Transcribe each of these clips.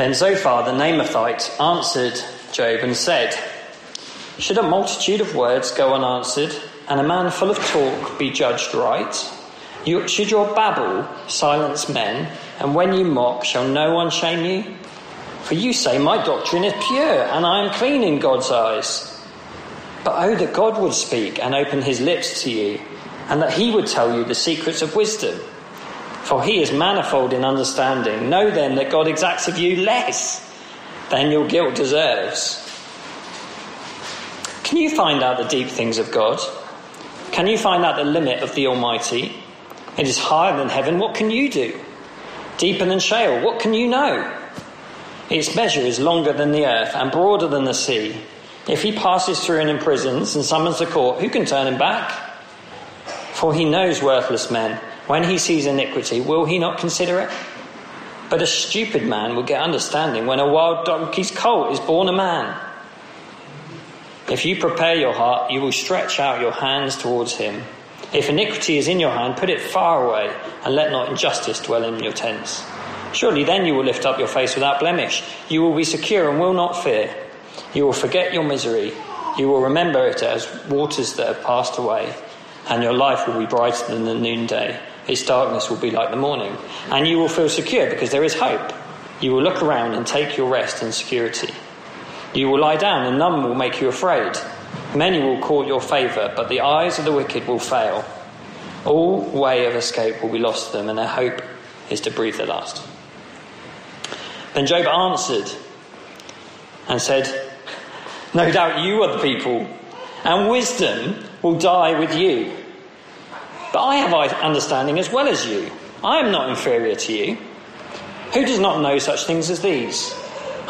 Then Zophar the Naamathite answered Job and said, Should a multitude of words go unanswered, and a man full of talk be judged right? You, should your babble silence men, and when you mock, shall no one shame you? For you say, My doctrine is pure, and I am clean in God's eyes. But oh, that God would speak and open his lips to you, and that he would tell you the secrets of wisdom. For he is manifold in understanding. Know then that God exacts of you less than your guilt deserves. Can you find out the deep things of God? Can you find out the limit of the Almighty? It is higher than heaven. What can you do? Deeper than Sheol. What can you know? Its measure is longer than the earth and broader than the sea. If he passes through and imprisons and summons the court, who can turn him back? For he knows worthless men. When he sees iniquity, will he not consider it? But a stupid man will get understanding when a wild donkey's colt is born a man. If you prepare your heart, you will stretch out your hands towards him. If iniquity is in your hand, put it far away, and let not injustice dwell in your tents. Surely then you will lift up your face without blemish. You will be secure and will not fear. You will forget your misery. You will remember it as waters that have passed away, and your life will be brighter than the noonday. Its darkness will be like the morning, and you will feel secure because there is hope. You will look around and take your rest in security. You will lie down, and none will make you afraid. Many will court your favour, but the eyes of the wicked will fail. All way of escape will be lost to them, and their hope is to breathe their last. Then Job answered and said, No doubt you are the people, and wisdom will die with you. But I have understanding as well as you. I am not inferior to you. Who does not know such things as these?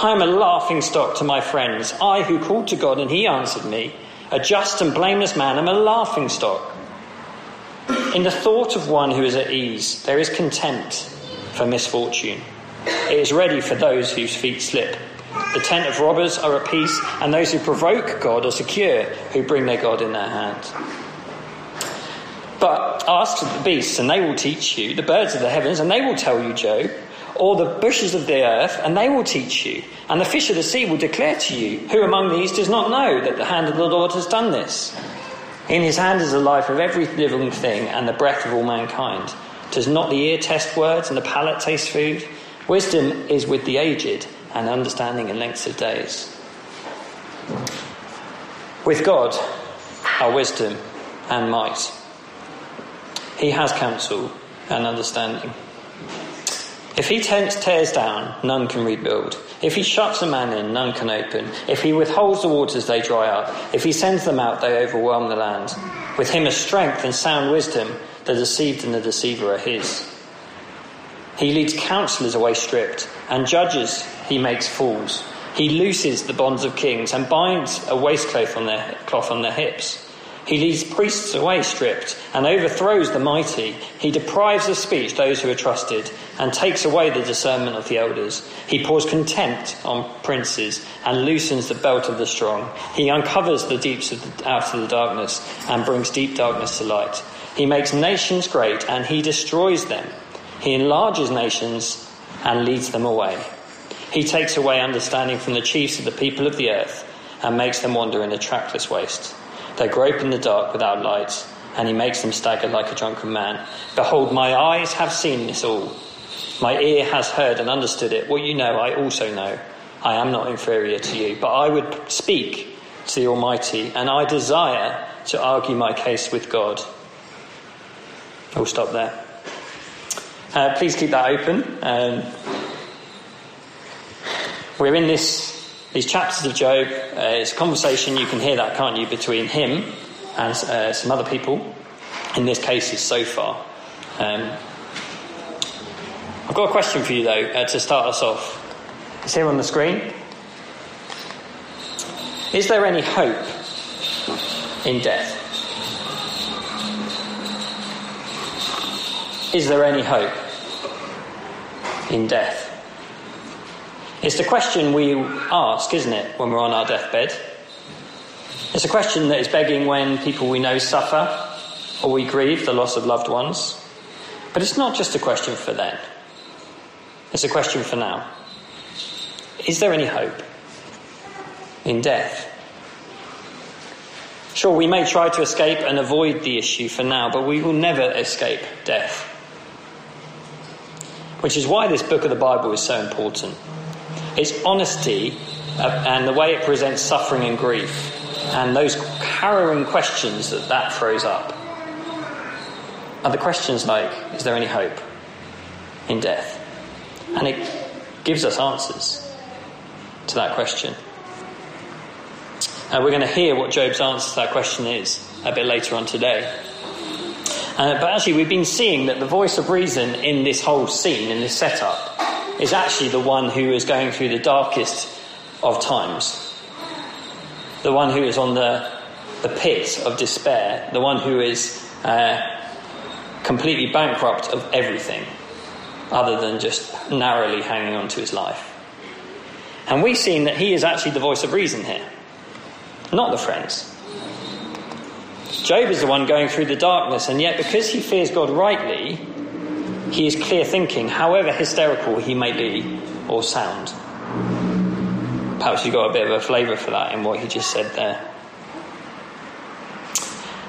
I am a laughing stock to my friends. I who called to God and he answered me. A just and blameless man, am a laughing stock. In the thought of one who is at ease, there is contempt for misfortune. It is ready for those whose feet slip. The tent of robbers are at peace, and those who provoke God are secure, who bring their God in their hand. But ask the beasts, and they will teach you, the birds of the heavens, and they will tell you, Job, or the bushes of the earth, and they will teach you, and the fish of the sea will declare to you, who among these does not know that the hand of the Lord has done this? In his hand is the life of every living thing and the breath of all mankind. Does not the ear test words and the palate taste food? Wisdom is with the aged, and understanding in lengths of days. With God are wisdom and might. He has counsel and understanding. If he tears down, none can rebuild. If he shuts a man in, none can open. If he withholds the waters, they dry up. If he sends them out, they overwhelm the land. With him are strength and sound wisdom. The deceived and the deceiver are his. He leads counselors away stripped, and judges he makes fools. He looses the bonds of kings and binds a waistcloth on their, cloth on their hips. He leads priests away stripped and overthrows the mighty. He deprives of speech those who are trusted and takes away the discernment of the elders. He pours contempt on princes and loosens the belt of the strong. He uncovers the deeps of the, out of the darkness and brings deep darkness to light. He makes nations great and he destroys them. He enlarges nations and leads them away. He takes away understanding from the chiefs of the people of the earth and makes them wander in a trackless waste. They grope in the dark without light, and he makes them stagger like a drunken man. Behold, my eyes have seen this all. My ear has heard and understood it. What you know, I also know. I am not inferior to you, but I would speak to the Almighty, and I desire to argue my case with God. I'll stop there. Uh, please keep that open. Um, we're in this these chapters of Job, uh, it's a conversation, you can hear that, can't you, between him and uh, some other people. In this case, Zophar, Um, I've got a question for you, though, uh, to start us off. It's here on the screen. Is there any hope in death? Is there any hope in death? It's the question we ask, isn't it, when we're on our deathbed? It's a question that is begging when people we know suffer or we grieve the loss of loved ones. But it's not just a question for then, it's a question for now. Is there any hope in death? Sure, we may try to escape and avoid the issue for now, but we will never escape death. Which is why this book of the Bible is so important. Its honesty uh, and the way it presents suffering and grief, and those harrowing questions that that throws up, are the questions like Is there any hope in death? And it gives us answers to that question. Uh, we're going to hear what Job's answer to that question is a bit later on today. Uh, but actually, we've been seeing that the voice of reason in this whole scene, in this setup, is actually the one who is going through the darkest of times. The one who is on the, the pit of despair. The one who is uh, completely bankrupt of everything other than just narrowly hanging on to his life. And we've seen that he is actually the voice of reason here, not the friends. Job is the one going through the darkness, and yet because he fears God rightly, he is clear thinking, however hysterical he may be or sound. Perhaps you got a bit of a flavour for that in what he just said there.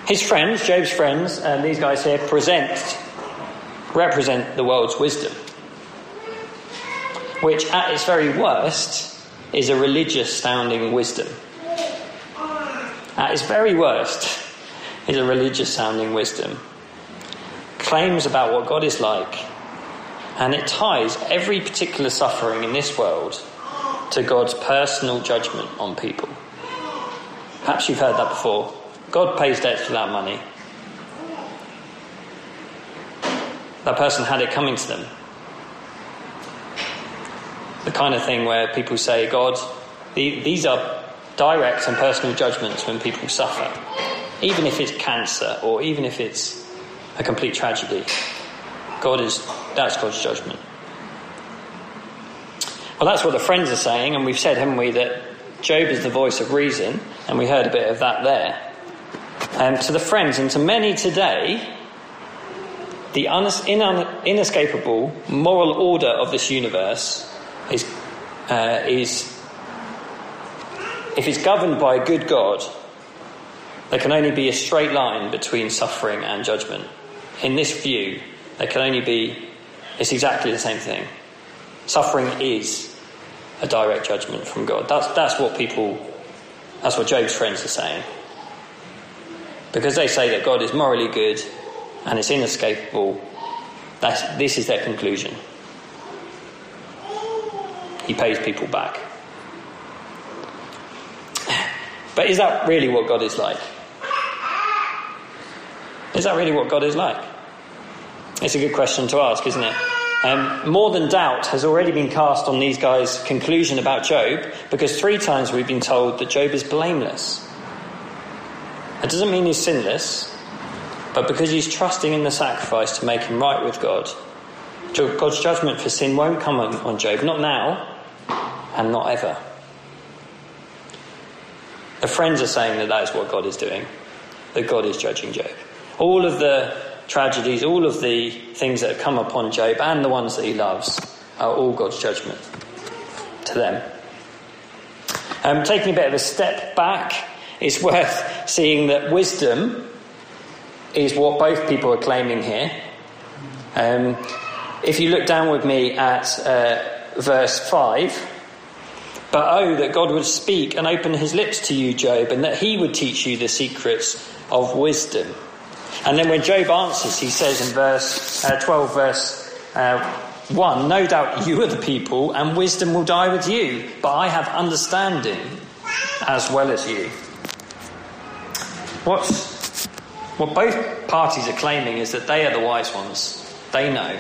His friends, Job's friends, and these guys here present represent the world's wisdom, which at its very worst is a religious sounding wisdom. At its very worst is a religious sounding wisdom. Claims about what God is like, and it ties every particular suffering in this world to God's personal judgment on people. Perhaps you've heard that before. God pays debts without money. that person had it coming to them. The kind of thing where people say, God, these are direct and personal judgments when people suffer, even if it's cancer or even if it's a complete tragedy. God is, that's God's judgment. Well, that's what the friends are saying, and we've said, haven't we, that Job is the voice of reason, and we heard a bit of that there. And um, to the friends, and to many today, the inescapable moral order of this universe is, uh, is, if it's governed by a good God, there can only be a straight line between suffering and judgment. In this view, there can only be, it's exactly the same thing. Suffering is a direct judgment from God. That's, that's what people, that's what Job's friends are saying. Because they say that God is morally good and it's inescapable. That's, this is their conclusion. He pays people back. But is that really what God is like? Is that really what God is like? It's a good question to ask, isn't it? Um, more than doubt has already been cast on these guys' conclusion about Job because three times we've been told that Job is blameless. It doesn't mean he's sinless, but because he's trusting in the sacrifice to make him right with God, God's judgment for sin won't come on, on Job, not now and not ever. The friends are saying that that is what God is doing, that God is judging Job. All of the tragedies, all of the things that have come upon Job and the ones that he loves are all God's judgment to them. Um, taking a bit of a step back, it's worth seeing that wisdom is what both people are claiming here. Um, if you look down with me at uh, verse 5, but oh, that God would speak and open his lips to you, Job, and that he would teach you the secrets of wisdom. And then when Job answers, he says in verse uh, 12, verse uh, 1, No doubt you are the people, and wisdom will die with you, but I have understanding as well as you. What's what both parties are claiming is that they are the wise ones. They know.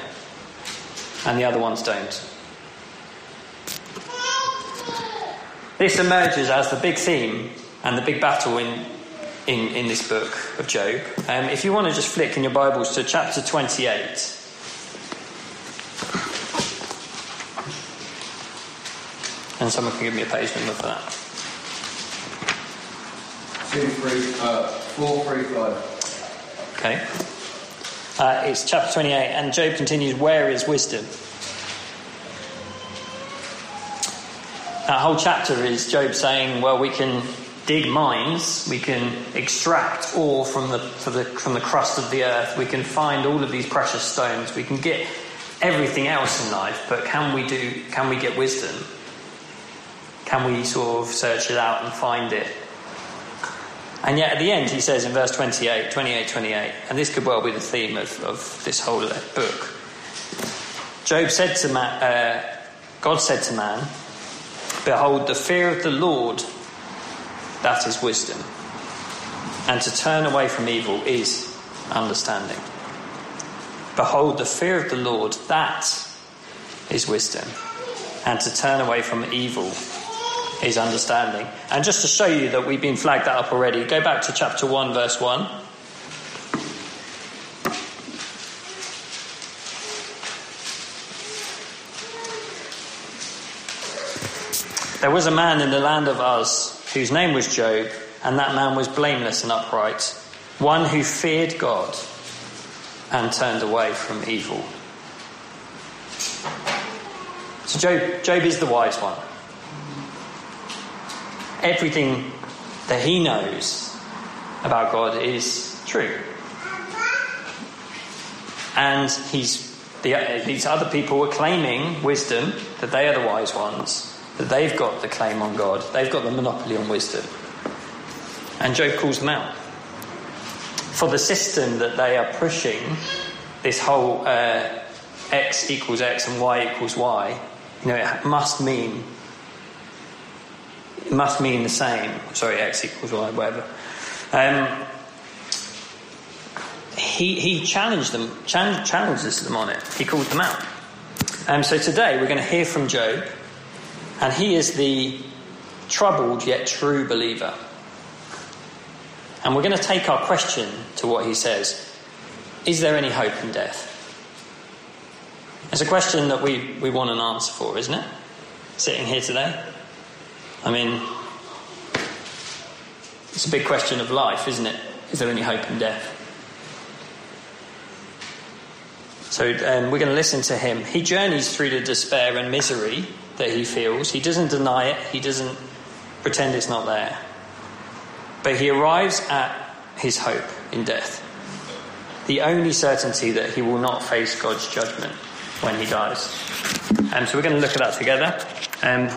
And the other ones don't. This emerges as the big theme and the big battle in, in, in this book of Job. Um, if you want to just flick in your Bibles to chapter 28. And someone can give me a page number for that. Two, three, uh, four, three, five. Okay. Uh, it's chapter 28, and Job continues, Where is wisdom? That whole chapter is Job saying, well, we can dig mines, we can extract ore from the, the, from the crust of the earth, we can find all of these precious stones, we can get everything else in life, but can we do, can we get wisdom? Can we sort of search it out and find it? And yet at the end, he says in verse 28, 28, 28, and this could well be the theme of, of this whole book. Job said to man, uh, God said to man, Behold, the fear of the Lord, that is wisdom. And to turn away from evil is understanding. Behold, the fear of the Lord, that is wisdom. And to turn away from evil is understanding. And just to show you that we've been flagged that up already, go back to chapter 1, verse 1. There was a man in the land of Uz whose name was Job, and that man was blameless and upright, one who feared God and turned away from evil. So Job, Job is the wise one everything that he knows about God is true. And he's the, these other people were claiming wisdom, that they are the wise ones, that they've got the claim on God, they've got the monopoly on wisdom. And Job calls them out. For the system that they are pushing, this whole uh, x equals x and y equals y, you know, it must mean must mean the same. Sorry, x equals y, whatever. Um, he, he challenged them, challenges them on it. He called them out. Um, so today we're going to hear from Job, and he is the troubled yet true believer. And we're going to take our question to what he says Is there any hope in death? It's a question that we, we want an answer for, isn't it? Sitting here today. I mean, it's a big question of life, isn't it? Is there any hope in death? So um, we're going to listen to him. He journeys through the despair and misery that he feels. He doesn't deny it, he doesn't pretend it's not there. But he arrives at his hope in death. The only certainty that he will not face God's judgment when he dies. And um, so we're going to look at that together. Um,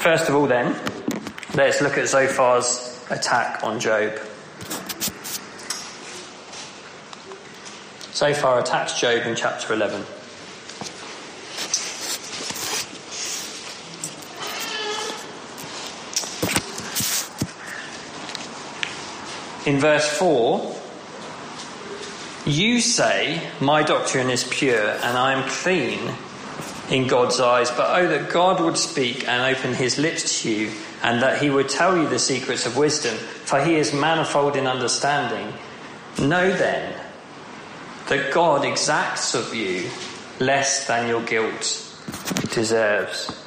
First of all, then, let's look at Zophar's attack on Job. Zophar attacks Job in chapter 11. In verse 4, you say, My doctrine is pure and I am clean in God's eyes, but oh, that God would speak and open his lips to you, and that he would tell you the secrets of wisdom, for he is manifold in understanding. Know then that God exacts of you less than your guilt deserves.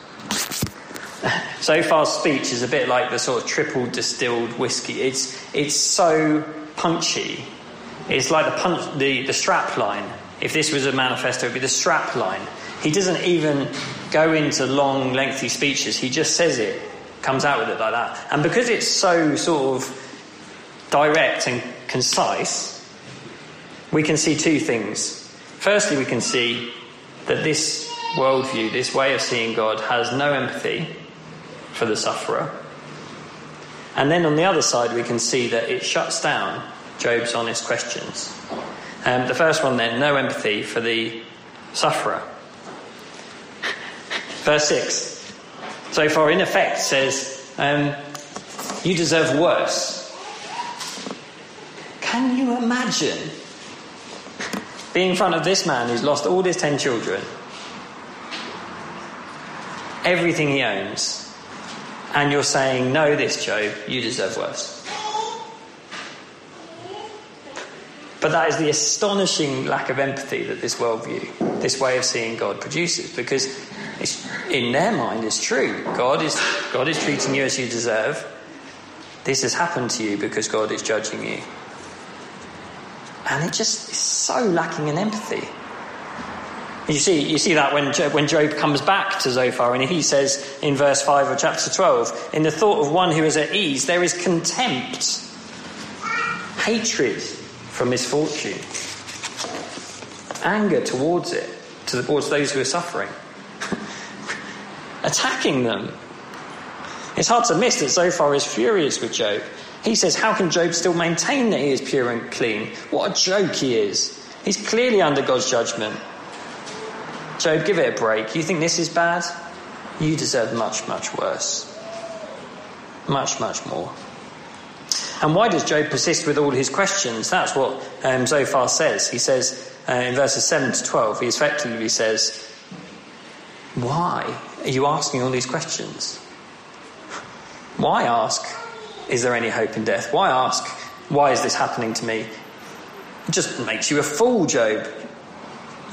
Zophar's speech is a bit like the sort of triple distilled whiskey. It's, it's so punchy. It's like the, punch, the, the strap line. If this was a manifesto, it would be the strap line. He doesn't even go into long, lengthy speeches. He just says it, comes out with it like that. And because it's so sort of direct and concise, we can see two things. Firstly, we can see that this worldview, this way of seeing God, has no empathy for the sufferer. And then on the other side, we can see that it shuts down Job's honest questions. Um, the first one, then, no empathy for the sufferer. Verse 6. Zophar, in effect, says, um, You deserve worse. Can you imagine being in front of this man who's lost all his ten children, everything he owns, and you're saying, No, this, Job, you deserve worse? But that is the astonishing lack of empathy that this worldview, this way of seeing God produces, because in their mind it's true. God is, God is treating you as you deserve. This has happened to you because God is judging you. And it just is so lacking in empathy. You see, you see that when Job, when Job comes back to Zophar and he says in verse 5 of chapter 12, in the thought of one who is at ease, there is contempt, hatred for misfortune, anger towards it, towards those who are suffering, attacking them. It's hard to miss that Zophar is furious with Job. He says, How can Job still maintain that he is pure and clean? What a joke he is. He's clearly under God's judgment. Job, give it a break. You think this is bad? You deserve much, much worse. Much, much more. And why does Job persist with all his questions? That's what um, Zophar says. He says uh, in verses 7 to 12, he effectively says, Why are you asking all these questions? Why ask, Is there any hope in death? Why ask, Why is this happening to me? It just makes you a fool, Job.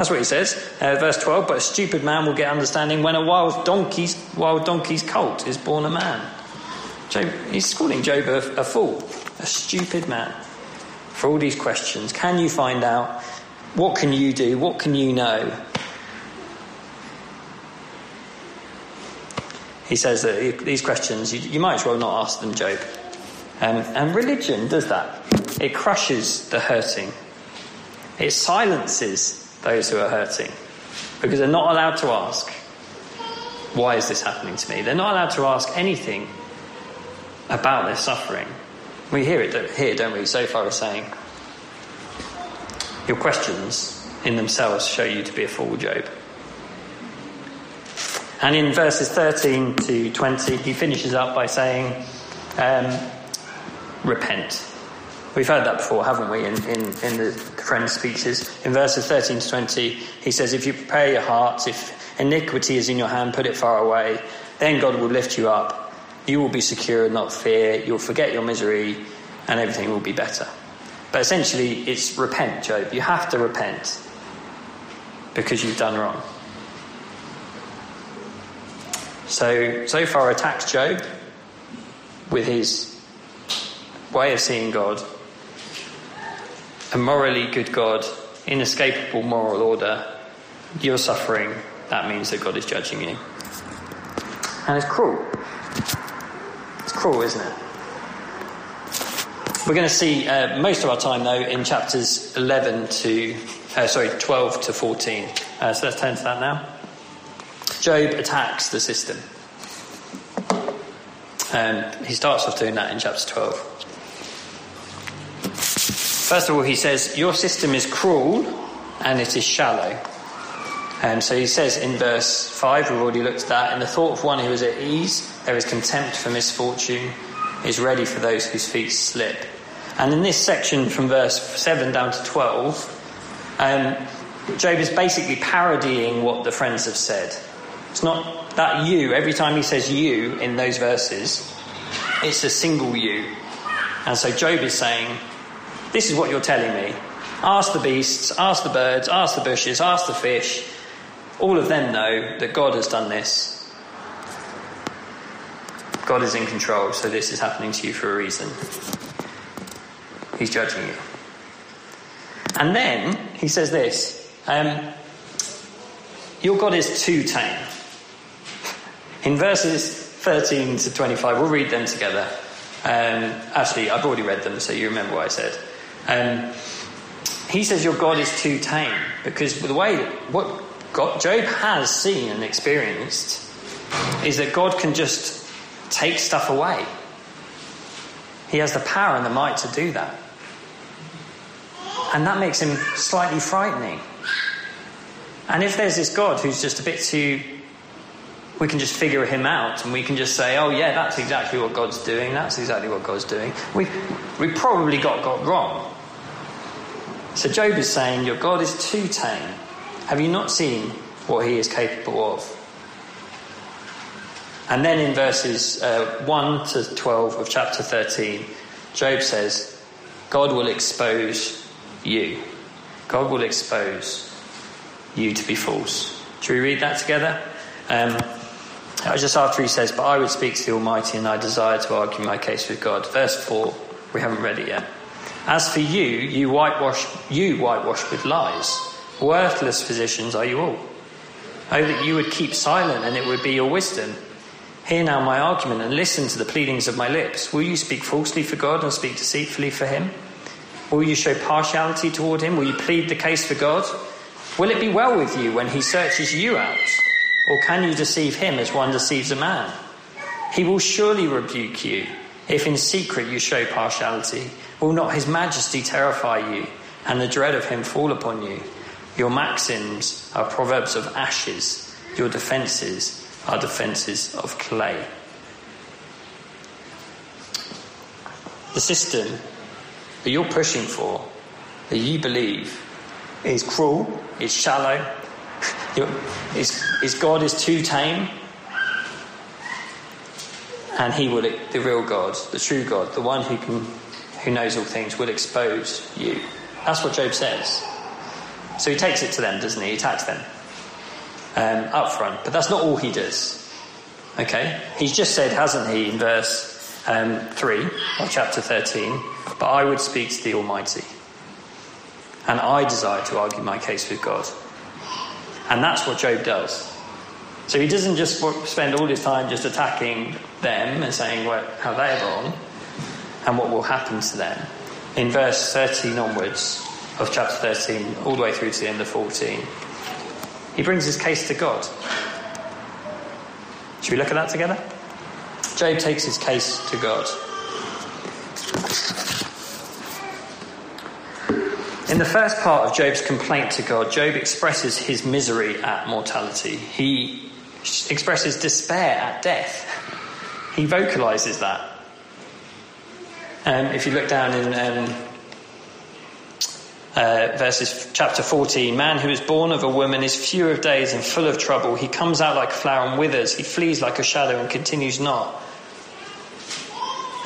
That's what he says. Uh, verse 12, but a stupid man will get understanding when a wild donkey's, wild donkey's colt is born a man. Job, he's calling Job a, a fool, a stupid man. For all these questions, can you find out? What can you do? What can you know? He says that these questions, you, you might as well not ask them, Job. Um, and religion does that. It crushes the hurting. It silences those who are hurting because they're not allowed to ask, why is this happening to me? They're not allowed to ask anything about their suffering. We hear it here, don't we? Zophar is saying, Your questions in themselves show you to be a fool, Job. And in verses 13 to 20, he finishes up by saying, um, Repent. We've heard that before, haven't we, in, in, in the friend's speeches? In verses 13 to 20, he says, If you prepare your hearts, if iniquity is in your hand, put it far away. Then God will lift you up. You will be secure, and not fear. You'll forget your misery, and everything will be better. But essentially, it's repent, Job. You have to repent because you've done wrong. So, Zophar attacks Job with his way of seeing God a morally good God, inescapable moral order, you're suffering, that means that God is judging you. And it's cruel. It's cruel, isn't it? We're going to see uh, most of our time, though, in chapters 11 to, uh, sorry, 12 to 14. Uh, so let's turn to that now. Job attacks the system. Um, he starts off doing that in chapter 12. First of all, he says, Your system is cruel and it is shallow. And so he says in verse 5, we've already looked at that, in the thought of one who is at ease, there is contempt for misfortune, is ready for those whose feet slip. And in this section from verse 7 down to 12, um, Job is basically parodying what the friends have said. It's not that you, every time he says you in those verses, it's a single you. And so Job is saying, this is what you're telling me. Ask the beasts, ask the birds, ask the bushes, ask the fish. All of them know that God has done this. God is in control, so this is happening to you for a reason. He's judging you. And then he says this um, Your God is too tame. In verses 13 to 25, we'll read them together. Um, actually, I've already read them, so you remember what I said. Um, he says your God is too tame because the way what God, Job has seen and experienced is that God can just take stuff away. He has the power and the might to do that. And that makes him slightly frightening. And if there's this God who's just a bit too. We can just figure him out and we can just say, oh, yeah, that's exactly what God's doing, that's exactly what God's doing. We, we probably got God wrong. So Job is saying, Your God is too tame. Have you not seen what he is capable of? And then in verses uh, 1 to 12 of chapter 13, Job says, God will expose you. God will expose you to be false. Should we read that together? Um, just after he says, But I would speak to the Almighty and I desire to argue my case with God. Verse 4, we haven't read it yet. As for you, you whitewash, you whitewash with lies. Worthless physicians are you all. Oh, that you would keep silent and it would be your wisdom. Hear now my argument and listen to the pleadings of my lips. Will you speak falsely for God and speak deceitfully for him? Will you show partiality toward him? Will you plead the case for God? Will it be well with you when he searches you out? Or can you deceive him as one deceives a man? He will surely rebuke you if in secret you show partiality. Will not his majesty terrify you and the dread of him fall upon you? Your maxims are proverbs of ashes, your defences are defences of clay. The system that you're pushing for, that you believe, is cruel, is shallow, is, is God is too tame, and He will, the real God, the true God, the one who can, who knows all things, will expose you. That's what Job says. So he takes it to them, doesn't he? He attacks them um, up front, but that's not all he does. Okay, he's just said, hasn't he, in verse um, three of chapter thirteen? But I would speak to the Almighty, and I desire to argue my case with God. And that's what Job does. So he doesn't just spend all his time just attacking them and saying what, how they're wrong and what will happen to them. In verse 13 onwards of chapter 13, all the way through to the end of 14, he brings his case to God. Should we look at that together? Job takes his case to God. In the first part of Job's complaint to God, Job expresses his misery at mortality. He expresses despair at death. He vocalizes that. Um, if you look down in um, uh, verses chapter 14 man who is born of a woman is few of days and full of trouble he comes out like a flower and withers he flees like a shadow and continues not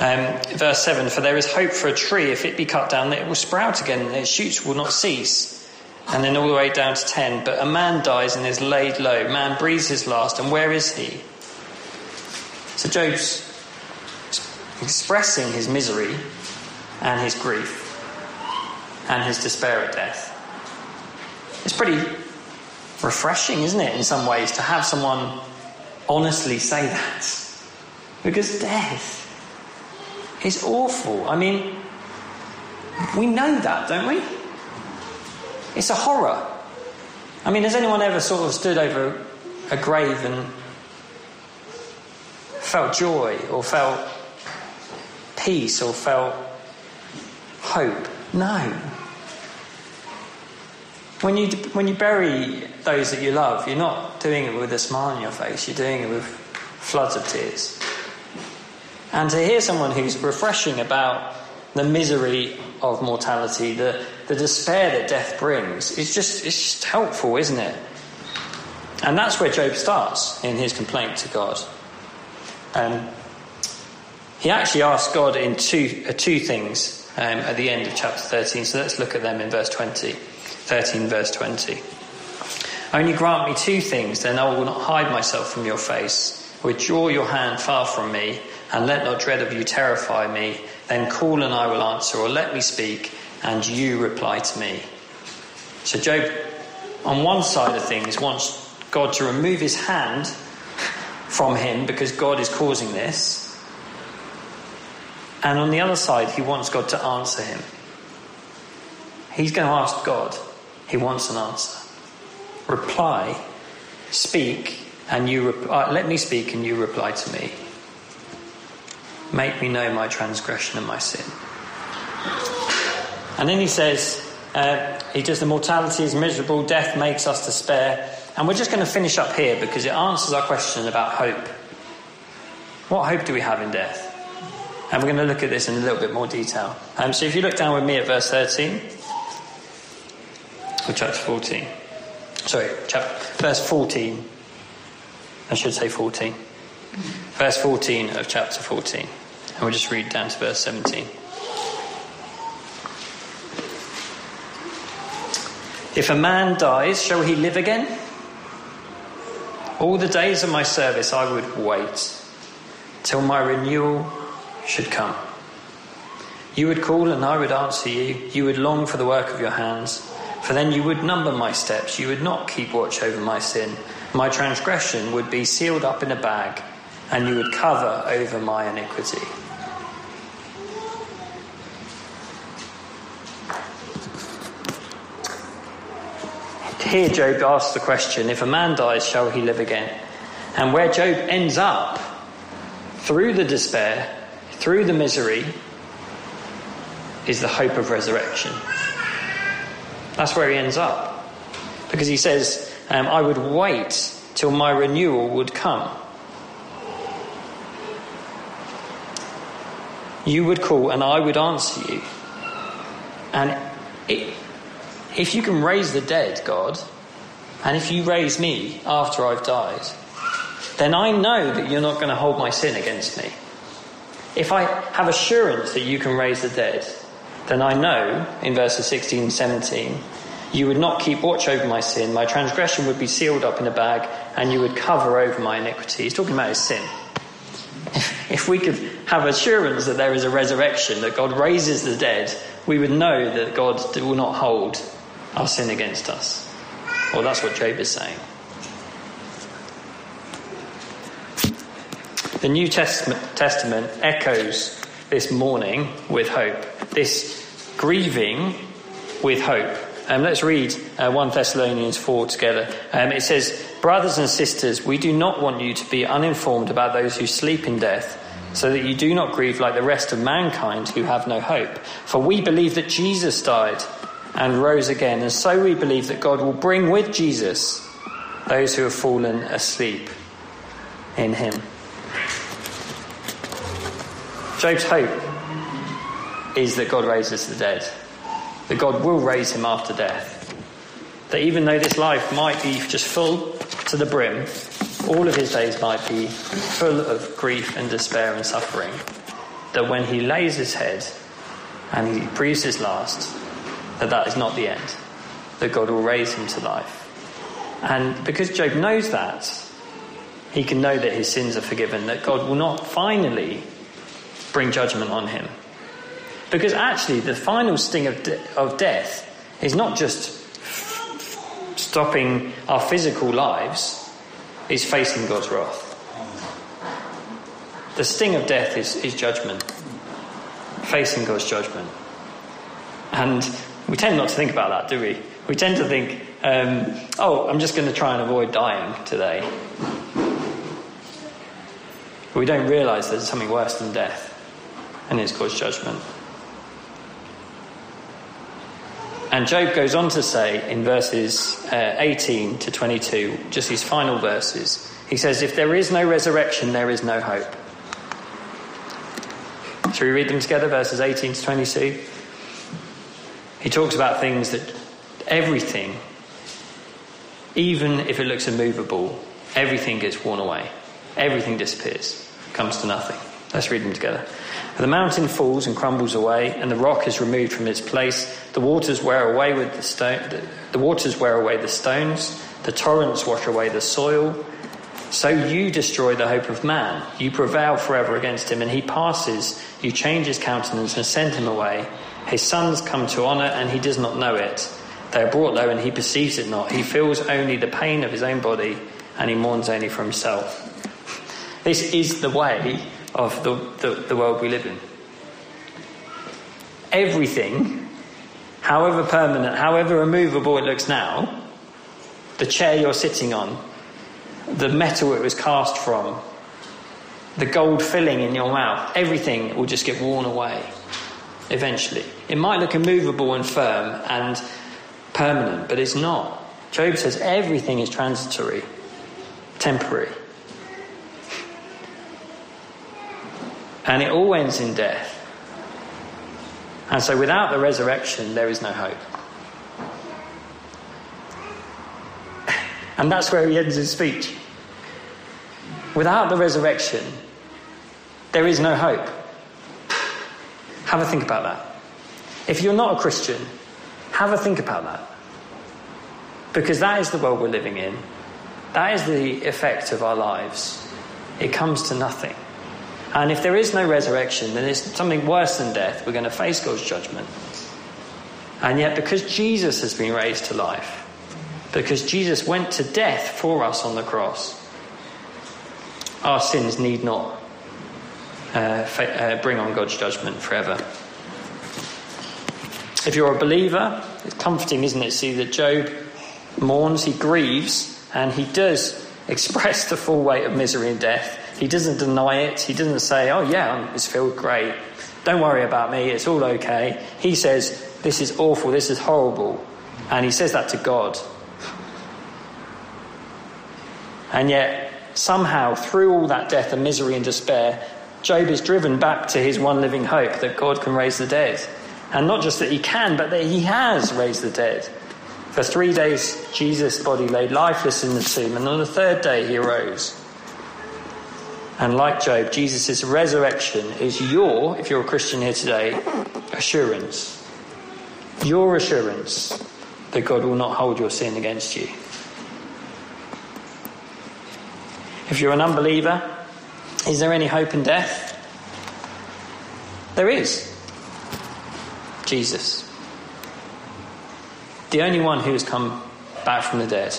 um, verse 7 For there is hope for a tree, if it be cut down, that it will sprout again, and its shoots will not cease. And then all the way down to 10 But a man dies and is laid low. Man breathes his last, and where is he? So Job's expressing his misery and his grief and his despair at death. It's pretty refreshing, isn't it, in some ways, to have someone honestly say that? Because death is awful. I mean, we know that, don't we? It's a horror. I mean, has anyone ever sort of stood over a grave and felt joy or felt peace or felt hope? No. When you, when you bury those that you love, you're not doing it with a smile on your face, you're doing it with floods of tears. And to hear someone who's refreshing about the misery of mortality, the, the despair that death brings, it's just, it's just helpful, isn't it? And that's where Job starts in his complaint to God. Um, he actually asks God in two, uh, two things um, at the end of chapter 13, so let's look at them in verse 20. 13, verse 20. Only grant me two things, then I will not hide myself from your face. Withdraw your hand far from me and let not dread of you terrify me. Then call and I will answer, or let me speak, and you reply to me. So Job, on one side of things, wants God to remove his hand from him because God is causing this. And on the other side, he wants God to answer him. He's going to ask God. He wants an answer. Reply, speak, and you reply. Uh, let me speak, and you reply to me. Make me know my transgression and my sin. And then he says, uh, he does the mortality is miserable, death makes us despair. And we're just going to finish up here because it answers our question about hope. What hope do we have in death? And we're going to look at this in a little bit more detail. Um, so if you look down with me at verse 13, or chapter 14, sorry, chapter, verse 14, I should say 14, verse 14 of chapter 14. And we'll just read down to verse 17. If a man dies, shall he live again? All the days of my service I would wait till my renewal should come. You would call and I would answer you. You would long for the work of your hands. For then you would number my steps, you would not keep watch over my sin. My transgression would be sealed up in a bag, and you would cover over my iniquity. Here, Job asks the question if a man dies, shall he live again? And where Job ends up, through the despair, through the misery, is the hope of resurrection. That's where he ends up. Because he says, um, I would wait till my renewal would come. You would call and I would answer you. And it, if you can raise the dead, God, and if you raise me after I've died, then I know that you're not going to hold my sin against me. If I have assurance that you can raise the dead, then I know, in verses 16 and 17, you would not keep watch over my sin, my transgression would be sealed up in a bag, and you would cover over my iniquity. He's talking about his sin. If we could have assurance that there is a resurrection, that God raises the dead, we would know that God will not hold our sin against us. Well, that's what Job is saying. The New Testament, Testament echoes this mourning with hope, this grieving with hope. Um, let's read uh, 1 Thessalonians 4 together. Um, it says, Brothers and sisters, we do not want you to be uninformed about those who sleep in death, so that you do not grieve like the rest of mankind who have no hope. For we believe that Jesus died and rose again. And so we believe that God will bring with Jesus those who have fallen asleep in him. Job's hope is that God raises the dead, that God will raise him after death. That even though this life might be just full to the brim, all of his days might be full of grief and despair and suffering, that when he lays his head and he breathes his last, that that is not the end, that God will raise him to life. And because Job knows that, he can know that his sins are forgiven, that God will not finally bring judgment on him. Because actually, the final sting of, de- of death is not just stopping our physical lives, is facing God's wrath. The sting of death is, is judgment, facing God's judgment. And we tend not to think about that, do we? We tend to think, um, oh, I'm just going to try and avoid dying today. We don't realise there's something worse than death, and it's God's judgment. And Job goes on to say in verses uh, 18 to 22, just his final verses, he says, If there is no resurrection, there is no hope. Shall we read them together, verses 18 to 22? He talks about things that everything, even if it looks immovable, everything gets worn away. Everything disappears, comes to nothing. Let's read them together. The mountain falls and crumbles away, and the rock is removed from its place. The waters wear away the stone. The, waters wear away the stones. The torrents wash away the soil. So you destroy the hope of man. You prevail forever against him, and he passes. You change his countenance and send him away. His sons come to honour, and he does not know it. They are brought low, and he perceives it not. He feels only the pain of his own body, and he mourns only for himself. This is the way of the, the, the world we live in. Everything, however permanent, however immovable it looks now, the chair you're sitting on, the metal it was cast from, the gold filling in your mouth, everything will just get worn away eventually. It might look immovable and firm and permanent, but it's not. Job says everything is transitory, temporary. And it all ends in death. And so without the resurrection, there is no hope. And that's where he ends his speech. Without the resurrection, there is no hope. Have a think about that. If you're not a Christian, have a think about that. Because that is the world we're living in. That is the effect of our lives. It comes to nothing. And if there is no resurrection, then it's something worse than death. We're going to face God's judgment. And yet, because Jesus has been raised to life, because Jesus went to death for us on the cross, our sins need not uh, fa- uh, bring on God's judgment forever. If you're a believer, it's comforting, isn't it? to See that Job mourns, he grieves, and he does express the full weight of misery and death. He doesn't deny it. He doesn't say, Oh, yeah, um, it's feel great. Don't worry about me. It's all okay. He says, This is awful. This is horrible. And he says that to God. And yet, somehow, through all that death and misery and despair, Job is driven back to his one living hope that God can raise the dead. And not just that he can, but that he has raised the dead. For three days, Jesus' body lay lifeless in the tomb, and on the third day, he arose. And like Job, Jesus' resurrection is your, if you're a Christian here today, assurance. Your assurance that God will not hold your sin against you. If you're an unbeliever, is there any hope in death? There is. Jesus. The only one who has come back from the dead.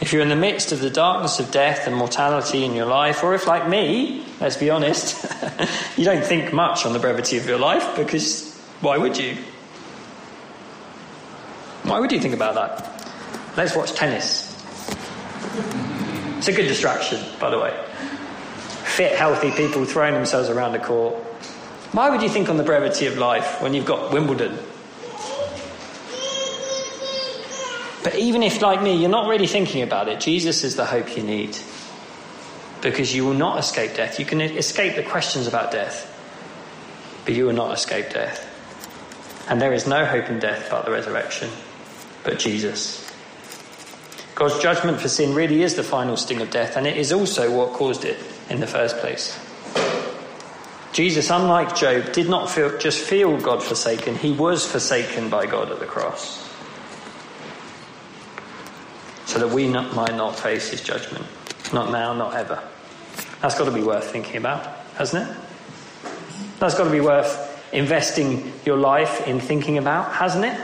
If you're in the midst of the darkness of death and mortality in your life, or if, like me, let's be honest, you don't think much on the brevity of your life, because why would you? Why would you think about that? Let's watch tennis. It's a good distraction, by the way. Fit, healthy people throwing themselves around the court. Why would you think on the brevity of life when you've got Wimbledon? But even if, like me, you're not really thinking about it, Jesus is the hope you need. Because you will not escape death. You can escape the questions about death, but you will not escape death. And there is no hope in death but the resurrection, but Jesus. God's judgment for sin really is the final sting of death, and it is also what caused it in the first place. Jesus, unlike Job, did not feel, just feel God forsaken, he was forsaken by God at the cross. So that we not, might not face his judgment. Not now, not ever. That's got to be worth thinking about, hasn't it? That's got to be worth investing your life in thinking about, hasn't it?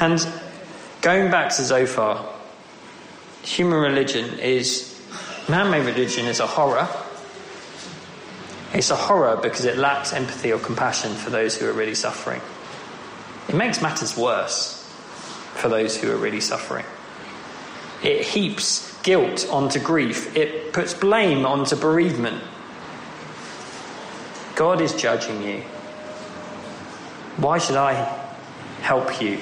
And going back to Zophar, human religion is, man made religion is a horror. It's a horror because it lacks empathy or compassion for those who are really suffering. It makes matters worse for those who are really suffering. It heaps guilt onto grief, it puts blame onto bereavement. God is judging you. Why should I help you?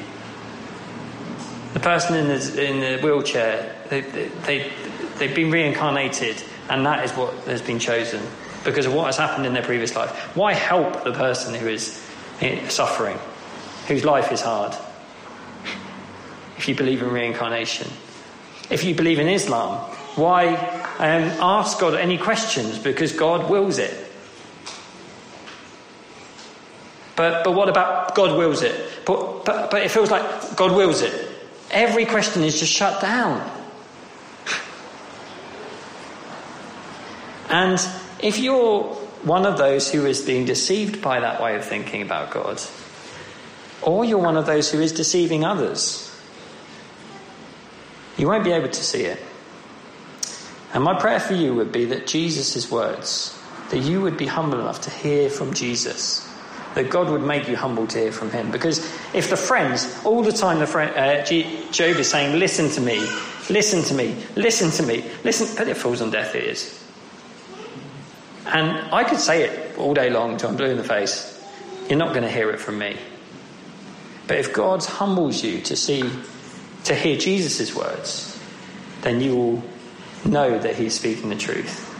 The person in the, in the wheelchair, they, they, they've been reincarnated, and that is what has been chosen because of what has happened in their previous life. Why help the person who is suffering, whose life is hard? If you believe in reincarnation, if you believe in Islam, why um, ask God any questions? Because God wills it. But, but what about God wills it? But, but, but it feels like God wills it. Every question is just shut down. And if you're one of those who is being deceived by that way of thinking about God, or you're one of those who is deceiving others, you won't be able to see it. And my prayer for you would be that Jesus' words, that you would be humble enough to hear from Jesus, that God would make you humble to hear from Him. Because if the friends, all the time, the friend, uh, Job is saying, Listen to me, listen to me, listen to me, listen, but it falls on deaf ears. And I could say it all day long until I'm blue in the face. You're not going to hear it from me. But if God humbles you to see, to hear Jesus' words, then you will know that He's speaking the truth.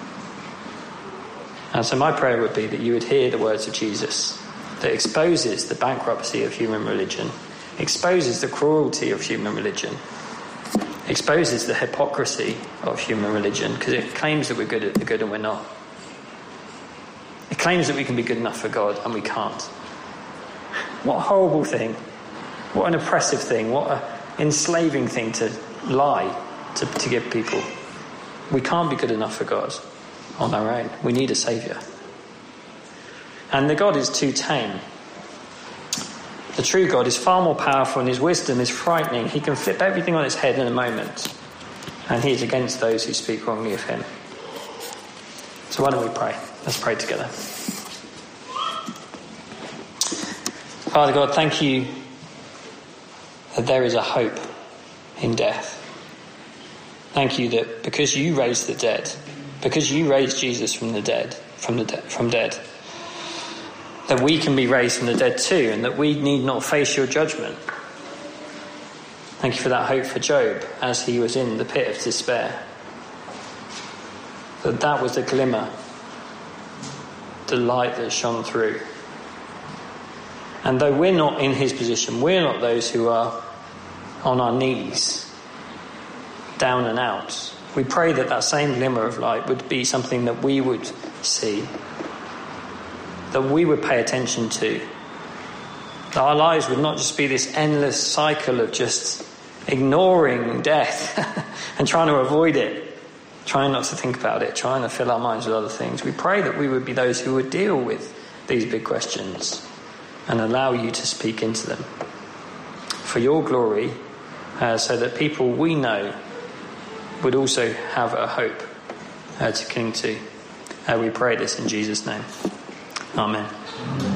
And so my prayer would be that you would hear the words of Jesus that exposes the bankruptcy of human religion, exposes the cruelty of human religion, exposes the hypocrisy of human religion, because it claims that we're good at the good and we're not. It claims that we can be good enough for God and we can't. What a horrible thing. What an oppressive thing. What an enslaving thing to lie to, to give people. We can't be good enough for God on our own. We need a Saviour. And the God is too tame. The true God is far more powerful and his wisdom is frightening. He can flip everything on its head in a moment. And he is against those who speak wrongly of him. So why don't we pray? Let's pray together. Father God, thank you that there is a hope in death. Thank you that because you raised the dead, because you raised Jesus from the dead, from the de- from dead, that we can be raised from the dead too, and that we need not face your judgment. Thank you for that hope for Job as he was in the pit of despair. That that was the glimmer, the light that shone through. And though we're not in his position, we're not those who are on our knees, down and out. We pray that that same glimmer of light would be something that we would see, that we would pay attention to. That our lives would not just be this endless cycle of just ignoring death and trying to avoid it, trying not to think about it, trying to fill our minds with other things. We pray that we would be those who would deal with these big questions and allow you to speak into them for your glory, uh, so that people we know would also have a hope uh, to cling to. Uh, we pray this in Jesus' name. Amen.